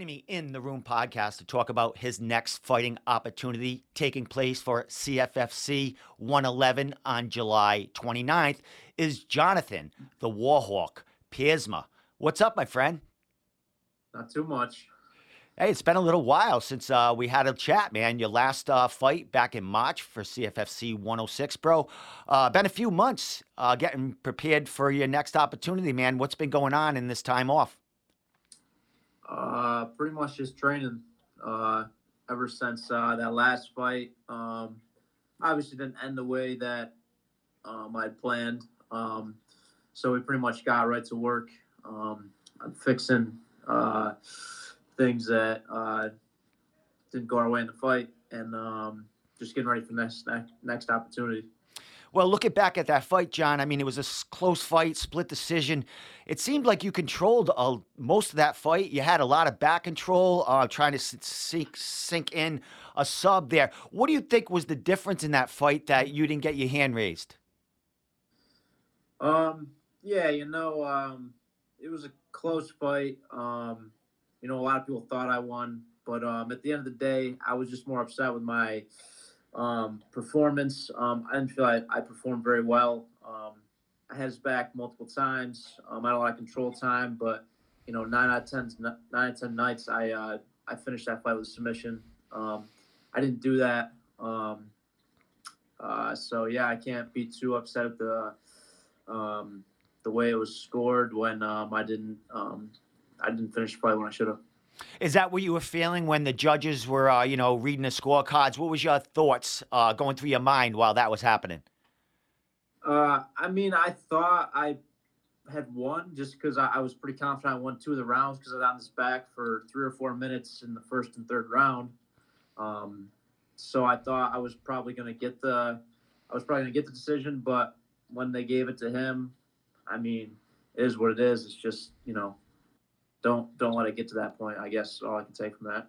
Joining me in the room podcast to talk about his next fighting opportunity taking place for CFFC 111 on July 29th is Jonathan, the Warhawk Piersma. What's up, my friend? Not too much. Hey, it's been a little while since uh, we had a chat, man. Your last uh, fight back in March for CFFC 106, bro. Uh, been a few months uh, getting prepared for your next opportunity, man. What's been going on in this time off? Uh, pretty much just training uh, ever since uh, that last fight. Um, obviously, didn't end the way that um, I'd planned. Um, so we pretty much got right to work. Um, I'm fixing uh, things that uh, didn't go our way in the fight, and um, just getting ready for next next, next opportunity. Well, looking back at that fight, John, I mean, it was a close fight, split decision. It seemed like you controlled uh, most of that fight. You had a lot of back control, uh, trying to sink, sink in a sub there. What do you think was the difference in that fight that you didn't get your hand raised? Um, yeah, you know, um, it was a close fight. Um, you know, a lot of people thought I won, but um, at the end of the day, I was just more upset with my um, performance, um, I didn't feel I, I performed very well. Um, I had his back multiple times. Um, I had a lot of control time, but you know, nine out of ten, nine out of ten nights, I uh, I finished that fight with submission. Um, I didn't do that. Um, uh, so yeah, I can't be too upset at the um, the way it was scored when um, I didn't um, I didn't finish the fight when I should have. Is that what you were feeling when the judges were, uh, you know, reading the scorecards? What was your thoughts uh, going through your mind while that was happening? Uh, I mean, I thought I had won just because I, I, was pretty confident I won two of the rounds because I was on his back for three or four minutes in the first and third round. Um, so I thought I was probably going to get the, I was probably going to get the decision. But when they gave it to him, I mean, it is what it is. It's just you know don't don't let it get to that point. I guess all I can take from that.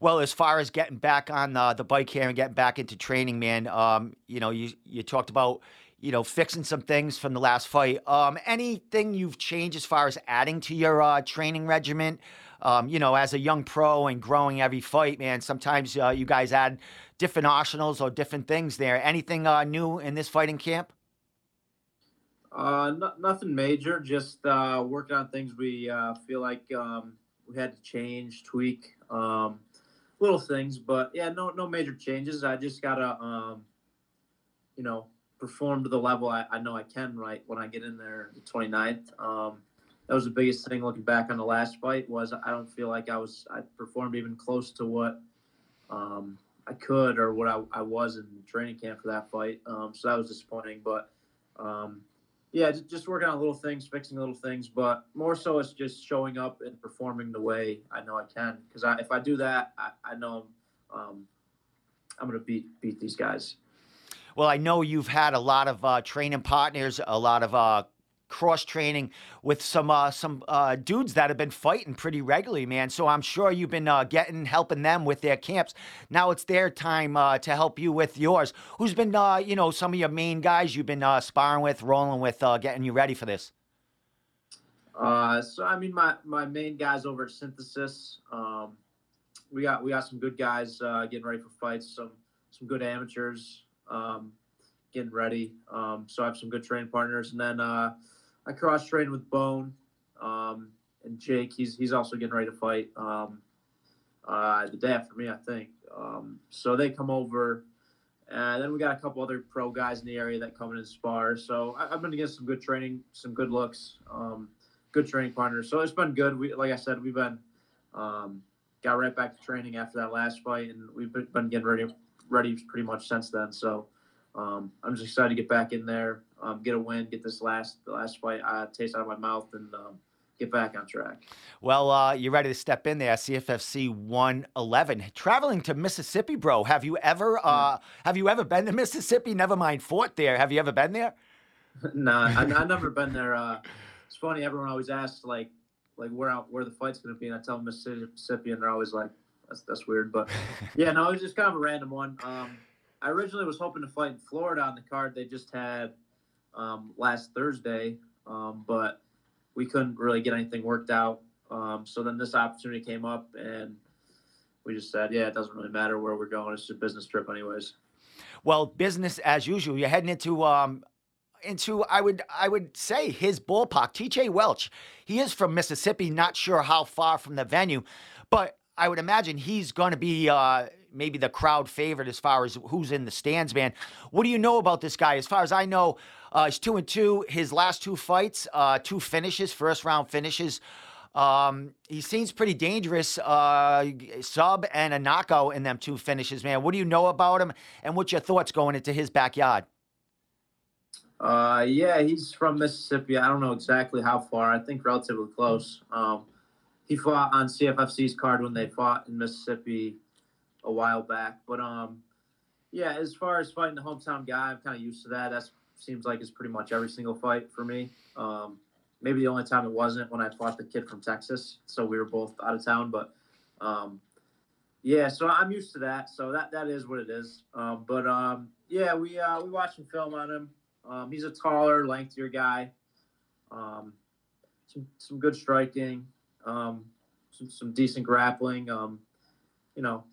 Well, as far as getting back on the, the bike here and getting back into training, man, um, you know, you you talked about you know fixing some things from the last fight. Um, anything you've changed as far as adding to your uh, training regimen? Um, you know, as a young pro and growing every fight, man, sometimes uh, you guys add different arsenals or different things there. Anything uh, new in this fighting camp? Uh, no, nothing major. Just uh, working on things we uh, feel like um, we had to change, tweak, um, little things. But yeah, no, no major changes. I just gotta, um, you know, perform to the level I, I, know I can. Right when I get in there, the 29th. Um, that was the biggest thing. Looking back on the last fight, was I don't feel like I was I performed even close to what um, I could or what I, I was in training camp for that fight. Um, so that was disappointing, but. Um, yeah, just working on little things, fixing little things, but more so it's just showing up and performing the way I know I can. Because I, if I do that, I, I know um, I'm going to beat beat these guys. Well, I know you've had a lot of uh, training partners, a lot of uh, cross training with some uh, some uh, dudes that have been fighting pretty regularly, man. So I'm sure you've been uh, getting helping them with their camps. Now it's their time uh, to help you with yours. Who's been uh, you know some of your main guys you've been uh, sparring with, rolling with, getting you ready for this? so I mean, my my main guys over at Synthesis. Um, we got we got some good guys getting ready for fights. Some some good amateurs. Um, getting ready. Um, so I have some good training partners, and then I cross trained with Bone um, and Jake. He's he's also getting ready to fight um, uh, the day after me, I think. Um, so they come over, and then we got a couple other pro guys in the area that come in and spar. So I, have been getting some good training, some good looks, um, good training partners. So it's been good. We like I said, we've been um, got right back to training after that last fight, and we've been getting ready ready pretty much since then. So um, I'm just excited to get back in there, um, get a win, get this last the last fight uh, taste out of my mouth, and um, get back on track. Well, uh, you're ready to step in there, CFFC 111. Traveling to Mississippi, bro. Have you ever uh, have you ever been to Mississippi? Never mind Fort there. Have you ever been there? no, nah, I, have never been there. Uh, it's funny. Everyone always asks like like where where the fight's gonna be, and I tell them Mississippi, and they're always like, that's that's weird. But yeah, no, it was just kind of a random one. Um, I originally was hoping to fight in Florida on the card they just had um, last Thursday, um, but we couldn't really get anything worked out. Um, so then this opportunity came up, and we just said, yeah, it doesn't really matter where we're going. It's just a business trip, anyways. Well, business as usual. You're heading into um into I would I would say his ballpark. TJ Welch. He is from Mississippi. Not sure how far from the venue, but I would imagine he's going to be uh, maybe the crowd favorite as far as who's in the stands, man. What do you know about this guy? As far as I know, uh, he's two and two. His last two fights, uh, two finishes, first round finishes. Um, he seems pretty dangerous. Uh, sub and a knockout in them two finishes, man. What do you know about him, and what's your thoughts going into his backyard? Uh, yeah, he's from Mississippi. I don't know exactly how far. I think relatively close. Um, he fought on CFFC's card when they fought in Mississippi a while back. But um, yeah, as far as fighting the hometown guy, I'm kind of used to that. That seems like it's pretty much every single fight for me. Um, maybe the only time it wasn't when I fought the kid from Texas, so we were both out of town. But um, yeah, so I'm used to that. So that that is what it is. Um, but um, yeah, we uh, we watched some film on him. Um, he's a taller, lengthier guy. Um, some some good striking. Um, some some decent grappling. Um, you know,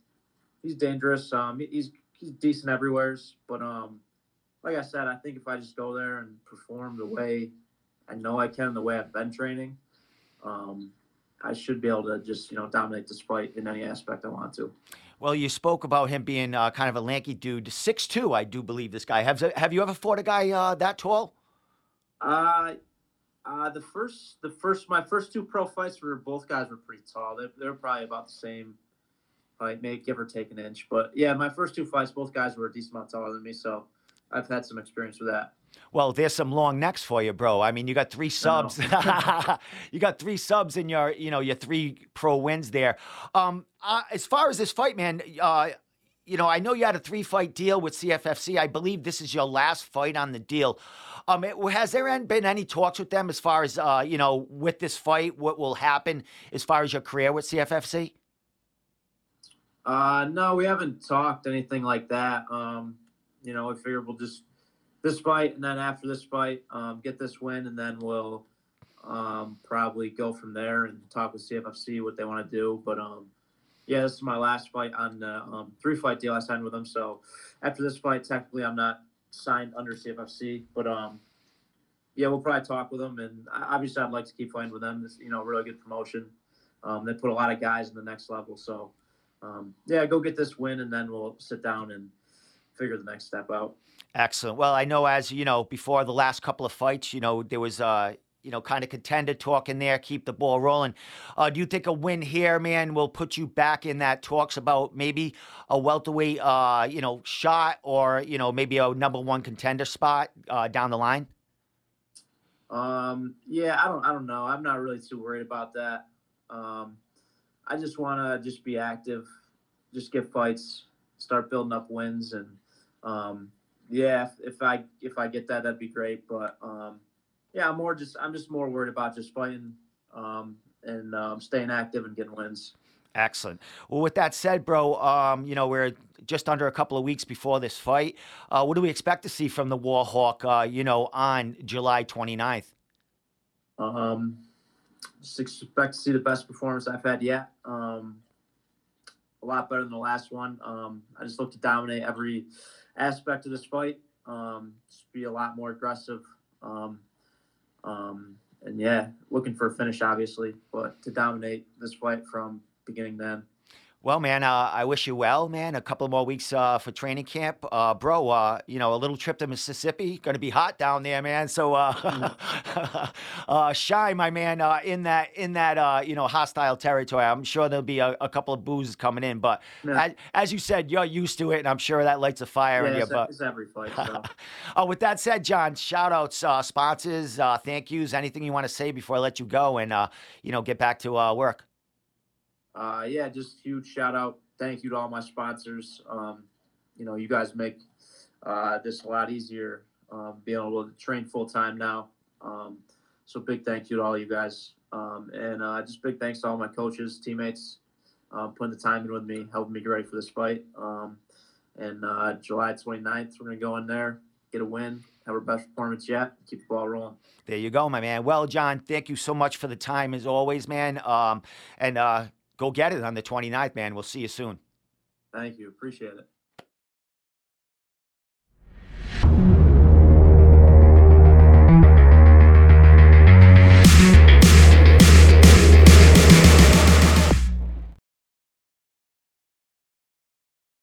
he's dangerous. Um, he's he's decent everywhere's, but um, like I said, I think if I just go there and perform the way I know I can, the way I've been training, um, I should be able to just you know dominate this fight in any aspect I want to. Well, you spoke about him being uh, kind of a lanky dude, six two, I do believe this guy. Have Have you ever fought a guy uh, that tall? Uh, uh, the first, the first, my first two pro fights were both guys were pretty tall. They they're probably about the same height, maybe give or take an inch. But yeah, my first two fights, both guys were a decent amount taller than me, so I've had some experience with that. Well, there's some long necks for you, bro. I mean, you got three subs. you got three subs in your, you know, your three pro wins there. Um, uh, as far as this fight, man, uh, you know, I know you had a three fight deal with CFFC. I believe this is your last fight on the deal. Um, it, has there been any talks with them as far as, uh, you know, with this fight, what will happen as far as your career with CFFC? Uh, no, we haven't talked anything like that. Um, you know, we figure we'll just this fight, and then after this fight, um, get this win, and then we'll um, probably go from there and talk with CFFC what they want to do. But um, yeah, this is my last fight on the um, three fight deal I signed with them. So after this fight, technically, I'm not signed under CFFC, but um, yeah, we'll probably talk with them, and obviously, I'd like to keep fighting with them. This, you know, really good promotion. Um, they put a lot of guys in the next level, so um, yeah, go get this win, and then we'll sit down and figure the next step out. Excellent. Well, I know as you know, before the last couple of fights, you know, there was uh, you know, kind of contender talk in there, keep the ball rolling. Uh, do you think a win here, man, will put you back in that talks about maybe a welterweight, uh, you know, shot or you know maybe a number one contender spot uh, down the line? Um, yeah, I don't, I don't know. I'm not really too worried about that. Um, I just want to just be active, just get fights, start building up wins, and um, yeah, if, if, I if I get that, that'd be great. But um, yeah, I'm more just I'm just more worried about just fighting um, and um, staying active and getting wins. Excellent. Well, with that said, bro, um, you know we're just under a couple of weeks before this fight. Uh, what do we expect to see from the Warhawk? Uh, you know, on July 29th. Um, just expect to see the best performance I've had yet. Um, a lot better than the last one. Um, I just look to dominate every aspect of this fight. Um, just be a lot more aggressive. Um, um, and yeah, looking for a finish, obviously, but to dominate this fight from beginning to end. Well, man, uh, I wish you well, man. A couple more weeks uh, for training camp, uh, bro. Uh, you know, a little trip to Mississippi. Going to be hot down there, man. So, uh, mm. uh, shy, my man, in that in that you know hostile territory. I'm sure there'll be a, a couple of boozes coming in, but yeah. as, as, you said, you're used to it, and I'm sure that lights a fire yeah, in you. But it's every fight. So. oh, with that said, John, shout outs, sponsors, thank yous, anything you want to say before I let you go, and you know, get back to work uh, yeah, just huge shout out. Thank you to all my sponsors. Um, you know, you guys make uh, this a lot easier um, being able to train full time now. Um, so big thank you to all you guys, um, and uh, just big thanks to all my coaches, teammates, um, putting the time in with me, helping me get ready for this fight. Um, and uh, July 29th, we're gonna go in there, get a win, have our best performance yet. Keep the ball rolling. There you go, my man. Well, John, thank you so much for the time as always, man. Um, and uh, go get it on the 29th, man. We'll see you soon. Thank you. Appreciate it.